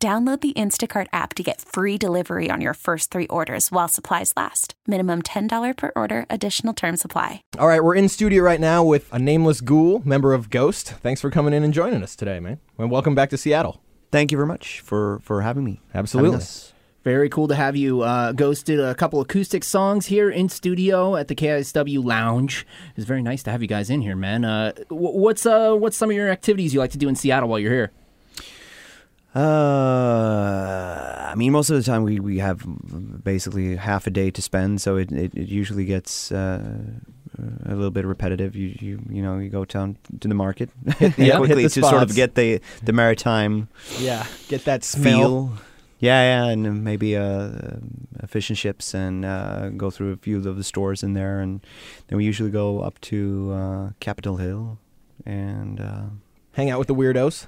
Download the Instacart app to get free delivery on your first three orders while supplies last. Minimum $10 per order, additional term supply. All right, we're in studio right now with a nameless ghoul, member of Ghost. Thanks for coming in and joining us today, man. And welcome back to Seattle. Thank you very much for for having me. Absolutely. Having. Very cool to have you. Uh, Ghost did a couple acoustic songs here in studio at the KISW Lounge. It's very nice to have you guys in here, man. Uh, what's uh, what's some of your activities you like to do in Seattle while you're here? Uh, I mean, most of the time we, we have basically half a day to spend, so it, it, it usually gets uh, a little bit repetitive. You, you you know you go down to the market yeah, hit quickly to sort of get the the maritime Yeah, get that smell. feel. Yeah, yeah, and maybe uh, uh, fish and chips, and uh, go through a few of the stores in there, and then we usually go up to uh, Capitol Hill, and uh, Hang out with the weirdos.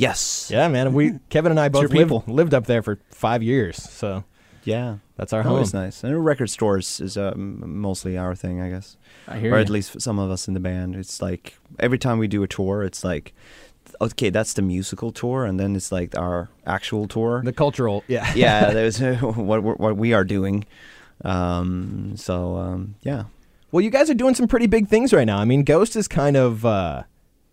Yes, Yeah, man. We Kevin and I both lived, lived up there for five years, so yeah, that's our home. always nice. And record stores is uh, mostly our thing, I guess. I hear or ya. at least some of us in the band. It's like every time we do a tour, it's like, okay, that's the musical tour, and then it's like our actual tour. The cultural, yeah, yeah, there's what what we are doing. Um, so um, yeah, Well, you guys are doing some pretty big things right now. I mean, Ghost is kind of uh,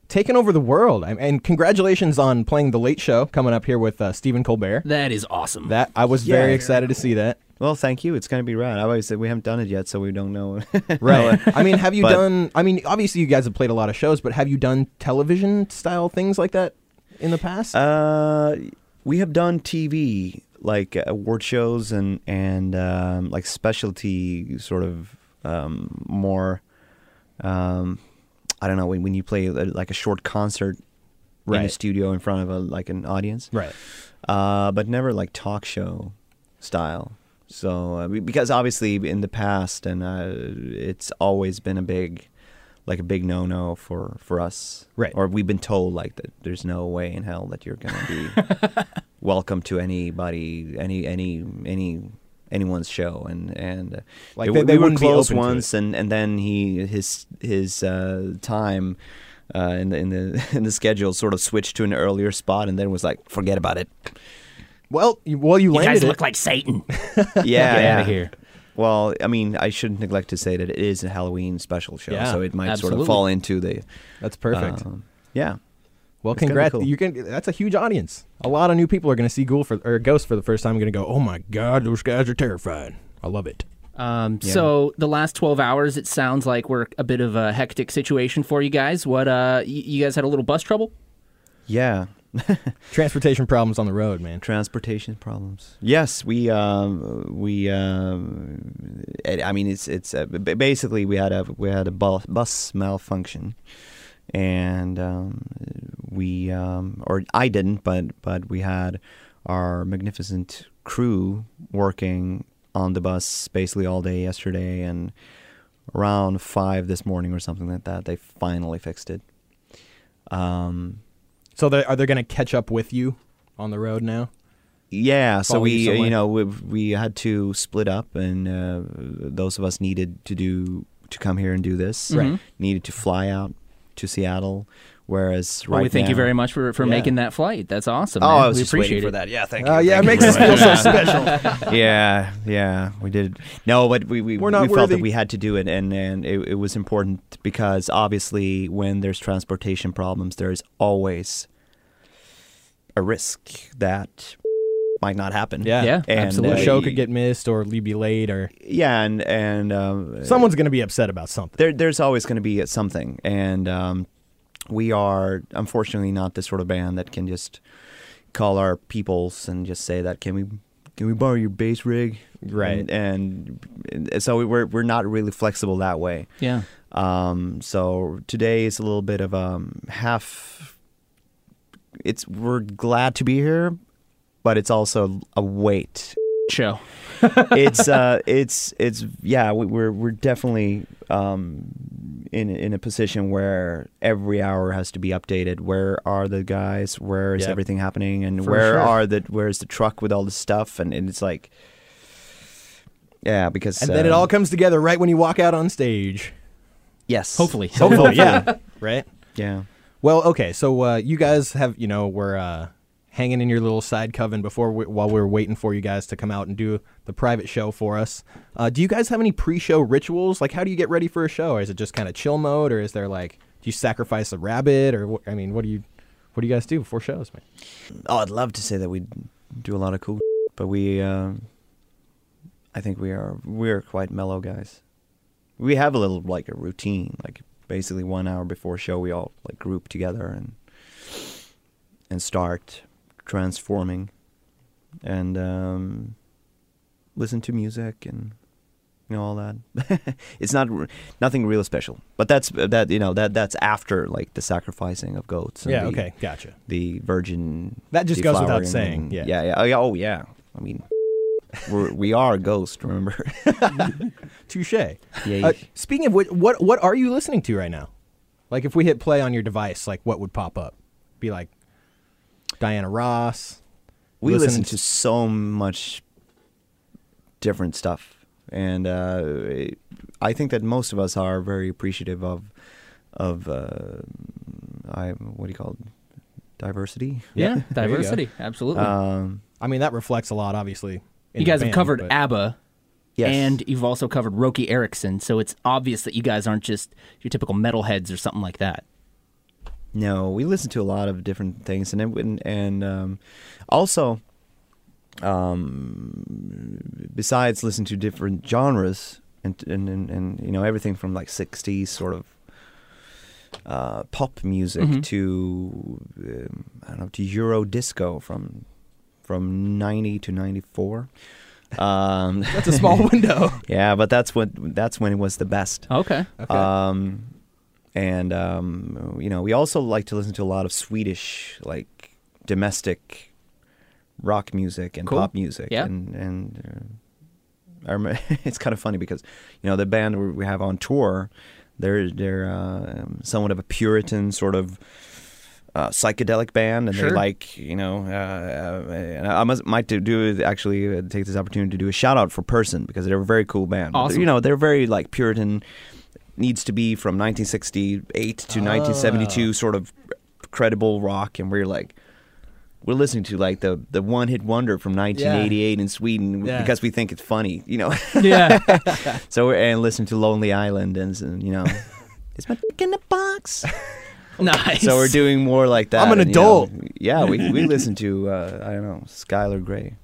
taking over the world. I, and congratulations on playing the Late Show coming up here with uh, Stephen Colbert. That is awesome. That I was very Yeah. excited to see that. well, thank you. It's gonna be rad. I always said we haven't done it yet, so we don't know. Right. I mean, have you But- done? I mean, obviously you guys have played a lot of shows, but have you done television style things like that in the past? Uh, we have done TV like uh, award shows and and um, like specialty sort of um, more. Um, I don't know when when you play uh, like a short concert in a studio in front of a like an audience, right. uh, but never like talk show style. So uh, because obviously in the past and uh, it's always been a big like a big no no for for us Right. or we've been told like that there's no way in hell that you're gonna be welcome to anybody any any any anyone's show and and uh, Like, we- they- they we were wouldn't close once and and then he his his uh, time uh, in the in the in the schedule sort of switched to an earlier spot and then was like forget about it Well, you, well, you you landed guys it. look like Satan. yeah Get yeah. out of here. Well, I mean, I shouldn't neglect to say that it is a Halloween special show, Yeah, so it might absolutely. sort of fall into the. That's perfect. um, yeah. Well, it's kinda congrats. cool. You can. That's a huge audience. A lot of new people are going to see Ghoul for or Ghost for the first time. Going to go, oh my god, those guys are terrified. I love it. Um, Yeah. So the last twelve hours, it sounds like we're a bit of a hectic situation for you guys. What? Uh, y- you guys had a little bus trouble? Yeah. Transportation problems on the road, man. Transportation problems. Yes, we um, we um, I I mean it's it's uh, basically we had a we had a bus, bus malfunction, and um, we um, or I didn't, but but we had our magnificent crew working on the bus basically all day yesterday, and around five this morning or something like that, they finally fixed it. Um, So they, are they going to catch up with you on the road now? Yeah, so you we, uh, you know, we we had to split up, and uh, those of us needed to do to come here and do this. Right. Needed to fly out to Seattle, whereas Well, right we thank you very much for, for Yeah. making that flight. That's awesome. Oh, man. I was we just appreciate waiting for that. Yeah, thank Oh you. yeah, it makes us feel so special. yeah, yeah, we did. No, but we we, We're not we felt worthy. that we had to do it, and and it, it was important because obviously when there's transportation problems, there's always a risk that might not happen. Yeah, Yeah, And, absolutely. The uh, show could get missed or be late, or Yeah, and and um, someone's going to be upset about something. there, there's always going to be something, and um, we are unfortunately not the sort of band that can just call our peoples and just say that can we can we borrow your bass rig, Right. And, and, and so we're we're not really flexible that way. Yeah. Um, so today is a little bit of um half. It's we're glad to be here, but it's also a weight. Show. it's uh, it's it's yeah. We, we're we're definitely um, in in a position where every hour has to be updated. Where are the guys? Where is Yep. everything happening? And For where sure. are the where's the truck with all the stuff? And, and it's like, yeah, because And then it um, all comes together right when you walk out on stage. yes, Hopefully. Hopefully, yeah. Right? yeah. Well, okay. So uh, you guys have, you know, were uh, hanging in your little side coven before we, while we were waiting for you guys to come out and do the private show for us. Uh, do you guys have any pre-show rituals? Like, how do you get ready for a show? Or is it just kind of chill mode, or is there like, do you sacrifice a rabbit, or I mean, what do you, what do you guys do before shows, man? Oh, I'd love to say that we do a lot of cool, but we, um, I think we are we're quite mellow guys. We have a little like a routine, like basically one hour before show, we all like group together and and start transforming, and um, listen to music and you know all that. it's not nothing real special, but that's that you know that that's after like the sacrificing of goats. And Yeah. the, Okay. Gotcha. the virgin. That just goes without saying, and- yeah. yeah, yeah. Oh, yeah. Oh. I mean, we're, we are a ghost. Remember? Touche. yeah. Uh, speaking of which, what what are you listening to right now? Like, if we hit play on your device, like, what would pop up? Be like Diana Ross. we listen listen to- to so much different stuff, and uh, I think that most of us are very appreciative of of uh, I what do you call it? Diversity. Yeah, there you go. diversity. Absolutely. Um, I mean, that reflects a lot, obviously. in you the guys have covered but- ABBA. yes. And you've also covered Roky Erickson, so it's obvious that you guys aren't just your typical metalheads or something like that. No, we listen to a lot of different things, and it, and, and um, also, um, besides listening to different genres and, and and and you know everything from like '60s sort of uh, pop music Mhm. to um, I don't know to Euro disco from from '90 to '94. Um, That's a small window. yeah, but that's what that's when it was the best. Okay. Okay. Um, and um, you know, we also like to listen to a lot of Swedish, like domestic rock music and Cool. pop music. Yeah. And and uh, remember, it's kind of funny because you know the band we- have on tour, they're they're uh, somewhat of a Puritan sort of. Uh, psychedelic band, and Sure. they like you know. Uh, uh, and I must might do, do actually uh, take this opportunity to do a shout out for Purson because they're a very cool band. Awesome. You know, they're very like Puritan. Needs to be from 1968 to 1972, sort of credible rock, and we're like, we're listening to like the the one hit wonder from 1988 in Sweden Yeah. because we think it's funny, you know. Yeah. so we're and listen to Lonely Island and, and you know, is my dick in the box? nice. So we're doing more like that. I'm an and, you know, adult. yeah, we we listen to uh, I don't know Skylar Grey.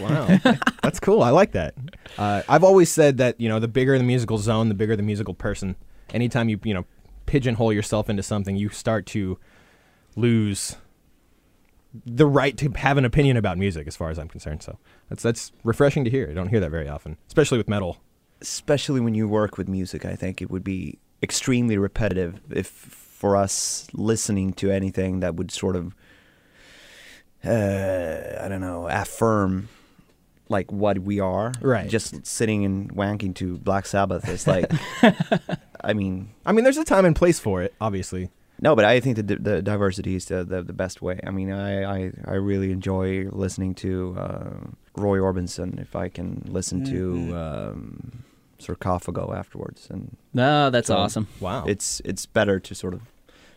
Wow, that's cool. I like that. Uh, I've always said that you know the bigger the musical zone, the bigger the musical person. Anytime you you know pigeonhole yourself into something, you start to lose the right to have an opinion about music, as far as I'm concerned. So that's that's refreshing to hear. I don't hear that very often, especially with metal. especially when you work with music, I think it would be extremely repetitive if for us listening to anything that would sort of, uh, I don't know, affirm like what we are. Right. Just sitting and wanking to Black Sabbath It's like, I mean, I mean, there's a time and place for it, obviously. no, but I think the, the diversity is the, the the best way. I mean, I I, I really enjoy listening to uh, Roy Orbison if I can listen to um, Sarcophago afterwards, and No, that's So- awesome. Wow. it's it's better to sort of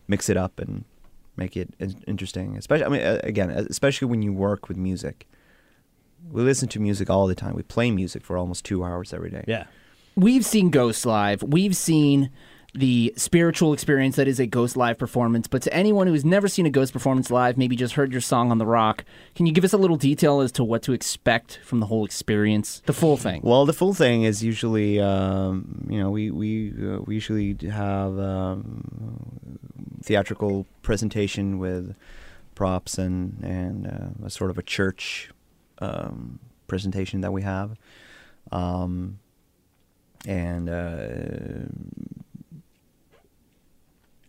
mix it up and make it interesting. Especially, I mean, again, especially when you work with music. We listen to music all the time. We play music for almost two hours every day. yeah. We've seen Ghost live. We've seen the spiritual experience that is a Ghost live performance. But to anyone who has never seen a Ghost performance live, maybe just heard your song on the rock, can you give us a little detail as to what to expect from the whole experience, the full thing? Well, the full thing is usually, um, you know, we we uh, we usually have um, theatrical presentation with props and and uh, a sort of a church um, presentation that we have, um, and uh,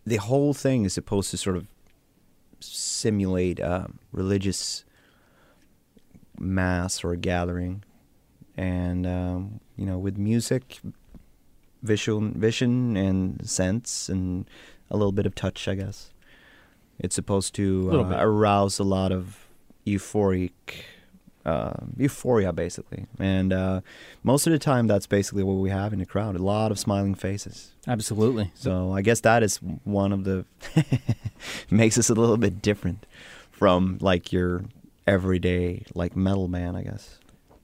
the whole thing is supposed to sort of simulate a religious mass or a gathering, and um, you know, with music, visual vision and sense, and a little bit of touch, I guess. It's supposed to uh, arouse a lot of euphoric uh, euphoria, basically. And uh, most of the time, that's basically what we have in the crowd a lot of smiling faces. Absolutely. So I guess that is one of the makes us a little bit different from like your everyday like metal man I guess.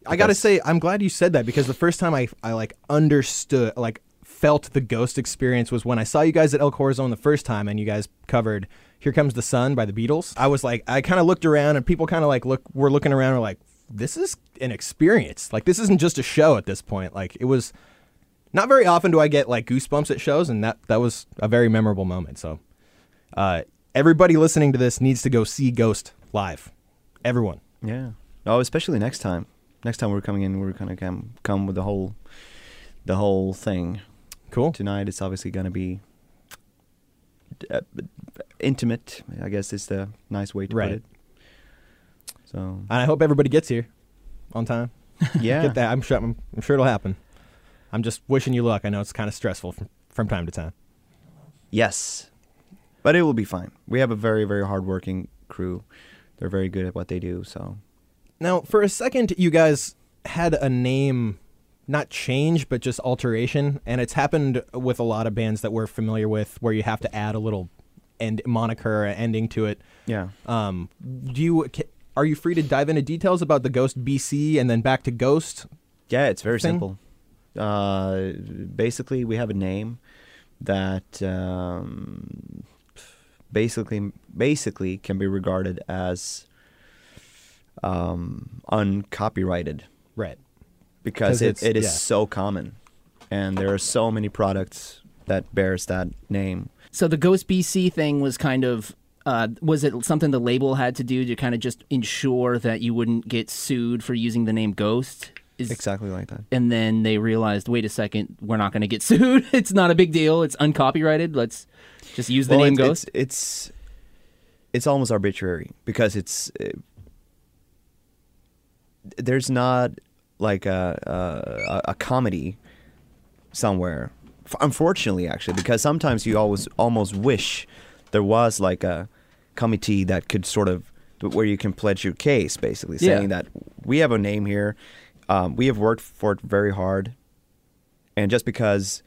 I gotta Because- say, I'm glad you said that because the first time I, I like understood, like felt the ghost experience was when I saw you guys at El Corazon the first time, and you guys covered "Here Comes the Sun" by the Beatles. I was like, I kind of looked around, and people kind of like look, were looking around, and were like, this is an experience. Like this isn't just a show at this point. Like it was. Not very often do I get like goosebumps at shows, and that that was a very memorable moment. So, uh, everybody listening to this needs to go see Ghost live. Everyone. Yeah. Oh, especially next time. Next time we're coming in, we're gonna come come with the whole the whole thing. Cool. Tonight it's obviously gonna be uh, intimate. I guess is the nice way to Right. put it. So And I hope everybody gets here on time. yeah, Get that. I'm sure. I'm, I'm sure it'll happen. I'm just wishing you luck. I know it's kind of stressful from, from time to time. Yes, but it will be fine. We have a very very hardworking crew. They're very good at what they do. So Now, for a second, you guys had a name, not change, but just alteration, and it's happened with a lot of bands that we're familiar with, where you have to add a little end moniker ending to it. yeah. Um, do you? Ca- Are you free to dive into details about the Ghost BC and then back to Ghost? Yeah, it's very thing? simple. Uh, basically, we have a name that um, basically basically can be regarded as um, uncopyrighted Right. because 'Cause it, it's- it is yeah. so common, and there are so many products that bears that name. So the Ghost BC thing was kind of uh, was it something the label had to do to kind of just ensure that you wouldn't get sued for using the name Ghost? Is, Exactly like that. And then they realized, wait a second, we're not going to get sued. it's not a big deal. It's uncopyrighted. Let's just use the Well, name it's, Ghost. It's, it's it's almost arbitrary because it's uh, there's not like a a, a comedy somewhere. F- Unfortunately, actually, because sometimes you always almost wish there was like a committee that could sort of where you can pledge your case, basically Yeah. saying that we have a name here, um, we have worked for it very hard, and just because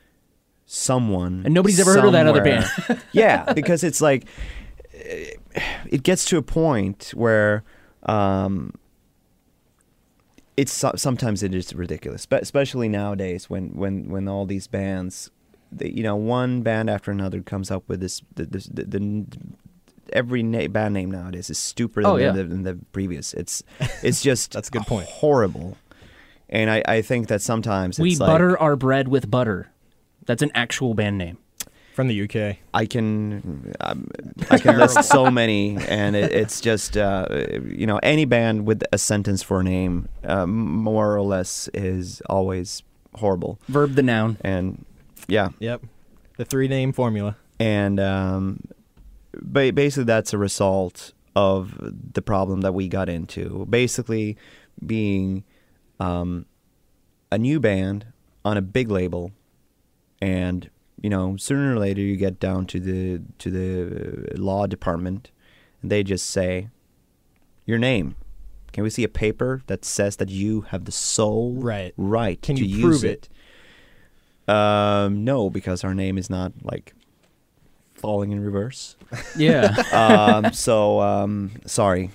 someone And nobody's ever heard of that other band. yeah, because it's like it gets to a point where um, it's sometimes it is ridiculous, but especially nowadays when when when all these bands, they, you know, one band after another comes up with this the, this, the, the every na- band name nowadays is stupider Oh, than, yeah. the, than the previous. It's it's just That's a good point. Horrible, and I, I think that sometimes we like, butter our bread with butter. That's an actual band name. From the UK. I can um, I can list so many, and it, it's just uh, you know any band with a sentence for a name, uh, more or less, is always horrible. Verb the noun. And yeah, Yep. The three name formula. and um, ba- basically that's a result of the problem that we got into. Basically, being um, a new band on a big label, and you know sooner or later you get down to the to the law department, and they just say, "Your name." Can we see a paper that says that you have the sole Right. right Can to you use prove it? Um, no, because our name is not like falling in reverse. Yeah. um, so um, sorry,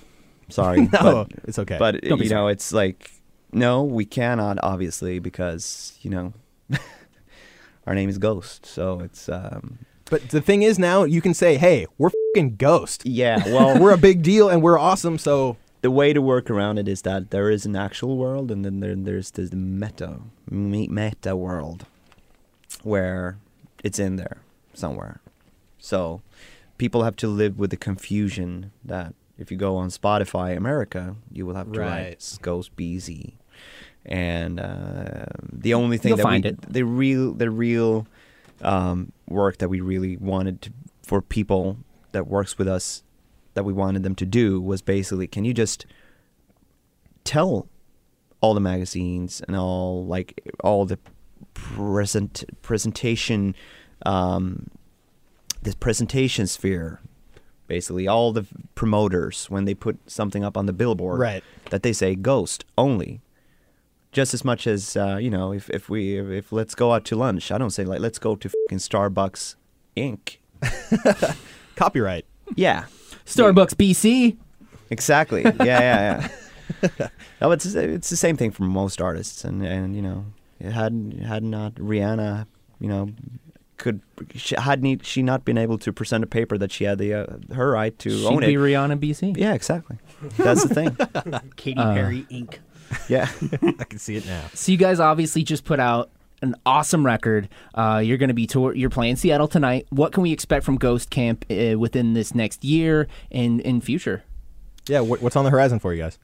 sorry, No, but it's okay. but Don't you know it's like no, we cannot obviously because you know our name is Ghost, so it's um, But the thing is now you can say, "Hey, we're fucking Ghost. yeah. Well, we're a big deal and we're awesome." So the way to work around it is that there is an actual world, and then there, there's this meta meta world where it's in there somewhere. So people have to live with the confusion that if you go on Spotify America, you will have to Right. write Ghost BC. And uh, the only thing You'll that find we, it. the real the real um, work that we really wanted to, for people that works with us that we wanted them to do was basically can you just tell all the magazines and all like all the present presentation um, the presentation sphere basically all the promoters when they put something up on the billboard Right. that they say ghost only just as much as uh, you know if, if we if let's go out to lunch i don't say like let's go to fucking starbucks inc Copyright. yeah Starbucks BC. exactly yeah yeah yeah no it's it's the same thing for most artists and and you know it had had not rihanna you know could she, had ne- she not been able to present a paper that she had the uh, her right to She'd own be it Rihanna BC. yeah exactly that's the thing Katy Uh, Perry Inc. yeah I can see it now. So you guys obviously just put out an awesome record. Uh, you're going to be tour. You're playing Seattle tonight. What can we expect from Ghost Camp uh, within this next year and in future? Yeah, what, what's on the horizon for you guys?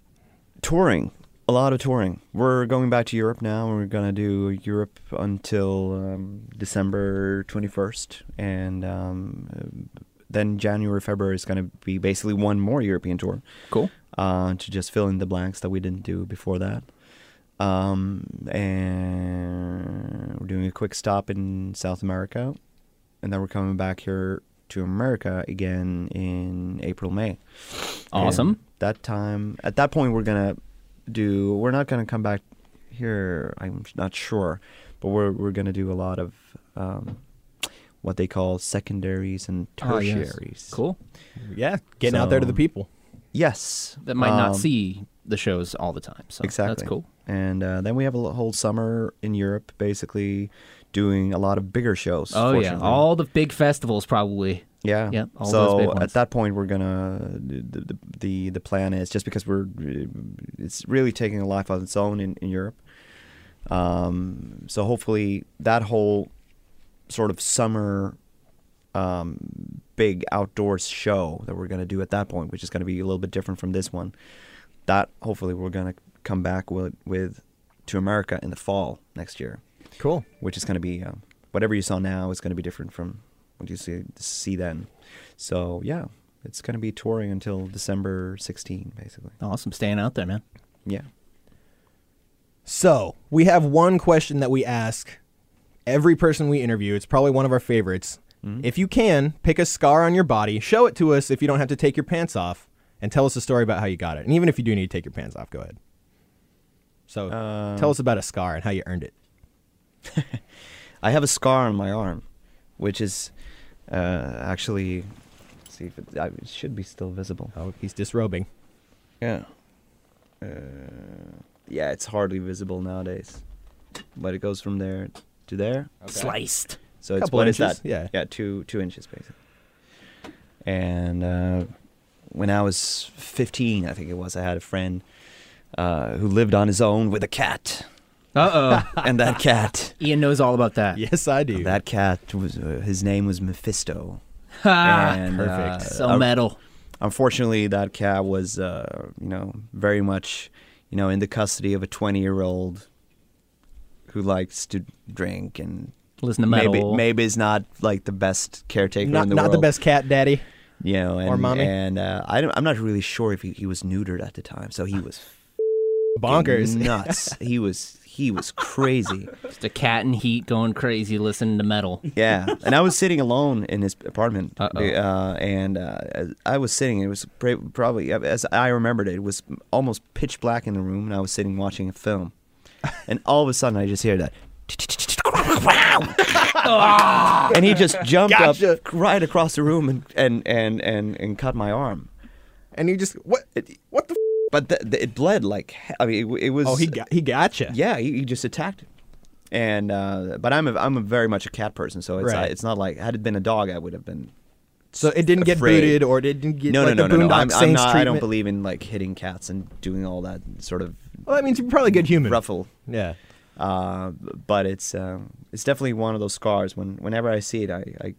touring a lot of touring we're going back to europe now we're going to do europe until um, december 21st and um, then january february is going to be basically one more european tour Cool. uh, to just fill in the blanks that we didn't do before that um, and we're doing a quick stop in south america and then we're coming back here to america again in april may Awesome. and that time, at that point, we're gonna do. We're not gonna come back here. I'm not sure, but we're we're gonna do a lot of um, what they call secondaries and Ah, yes. tertiaries. Cool. Yeah, getting out there to the people. Yes, That might not um, see the shows all the time. So exactly. that's cool. And uh, then we have a whole summer in Europe, basically doing a lot of bigger shows. Oh yeah, all the big festivals probably. Yeah. Yep, all so at that point, we're gonna the, the the the plan is just because we're it's really taking a life of its own in in Europe. Um, so hopefully that whole sort of summer um, big outdoors show that we're gonna do at that point, which is gonna be a little bit different from this one. That hopefully we're gonna come back with with to America in the fall next year Cool. which is going to be um, whatever you saw now is going to be different from what you see see then. So yeah, it's going to be touring until December 16, basically. Awesome, staying out there, man. Yeah. So we have one question that we ask every person we interview. It's probably one of our favorites. If you can, pick a scar on your body, show it to us if you don't have to take your pants off, and tell us a story about how you got it. And even if you do need to take your pants off, go ahead. So Um, tell us about a scar and how you earned it. I have a scar on my arm, which is uh, actually let's see if it, I, it should be still visible. Oh, he's disrobing. Yeah. Uh, yeah, it's hardly visible nowadays, but it goes from there to there. Sliced. So it's Couple what is that? yeah. yeah, two two inches basically. And uh, when I was fifteen, I think it was, I had a friend uh, who lived on his own with a cat, Uh oh. and that cat. Ian knows all about that. Yes, I do. that cat was uh, his name was Mephisto. Ha! and, perfect. uh, so uh, metal. Unfortunately, that cat was, uh, you know, very much, you know, in the custody of a twenty-year-old who likes to drink and Listen to maybe metal. maybe maybe is not like the best caretaker not in the not world. the best cat daddy. you know, and, Or mommy. and uh, I don't, I'm not really sure if he, he was neutered at the time, so he was Bonkers. nuts. he was he was crazy. Just a cat in heat going crazy listening to metal. Yeah, and I was sitting alone in his apartment, Uh-oh. uh, and uh, I was sitting. It was probably as I remembered it, it was almost pitch black in the room, and I was sitting watching a film, and all of a sudden I just hear that. and he just jumped Gotcha. up right across the room and, and, and, and, and cut my arm. and you just what? What the? F- But the, the, it bled like I mean it, it was. oh, he got he gotcha. Yeah, he, he just attacked it. And uh, but I'm a, I'm a very much a cat person, so it's Right. uh, it's not like had it been a dog, I would have been. So it didn't get booted or it didn't get No, like no, no, no, no. I'm, I'm not. I don't believe in like hitting cats and doing all that sort of Well, that means you're probably a good human. ruffle. Yeah. Uh, but it's uh, it's definitely one of those scars. When whenever I see it, I I,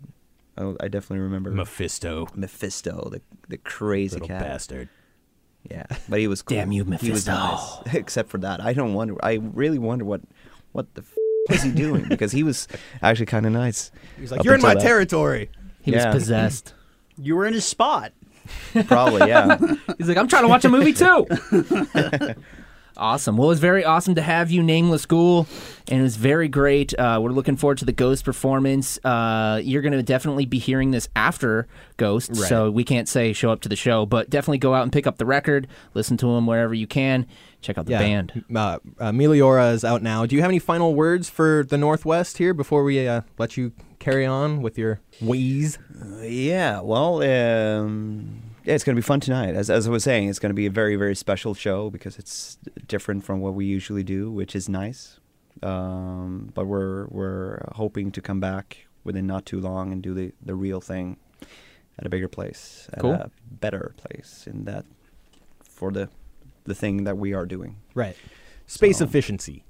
I, I definitely remember Mephisto, Mephisto, the the crazy little cat. bastard. Yeah, but he was cool. Damn you, He was nice. Except for that, I don't wonder. I really wonder what what the f- was he doing because he was actually kind of nice. He was like, you're in my that. territory. He Yeah. was possessed. You were in his spot. Probably, yeah. He's like, I'm trying to watch a movie too. Awesome. Well, it was very awesome to have you, Nameless Ghoul, and it was very great. Uh, we're looking forward to the Ghost performance. Uh, you're going to definitely be hearing this after Ghost, Right. so we can't say show up to the show, but definitely go out and pick up the record, listen to them wherever you can, check out the band. Uh, uh, Meliora is out now. Do you have any final words for the Northwest here before we uh, let you carry on with your ways? Yeah, well, um, yeah, it's going to be fun tonight. As, as I was saying, it's going to be a very, very special show because it's different from what we usually do, which is nice. Um, but we're we're hoping to come back within not too long and do the, the real thing at a bigger place, at Cool. a better place in that for the the thing that we are doing. Right. Space So- efficiency.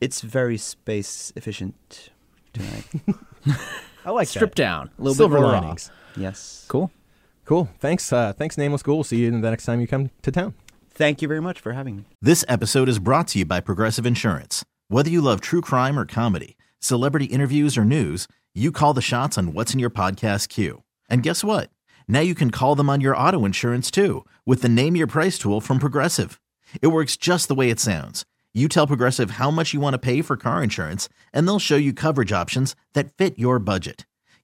It's very space efficient tonight. I like Stripped that. down, a little Silver bit more raw. linings. yes. Cool. Cool. Thanks. Uh, thanks, Nameless Ghoul. See you the next time you come to town. Thank you very much for having me. This episode is brought to you by Progressive Insurance. Whether you love true crime or comedy, celebrity interviews or news, you call the shots on what's in your podcast queue. And guess what? Now you can call them on your auto insurance too with the Name Your Price tool from Progressive. It works just the way it sounds. You tell Progressive how much you want to pay for car insurance, and they'll show you coverage options that fit your budget.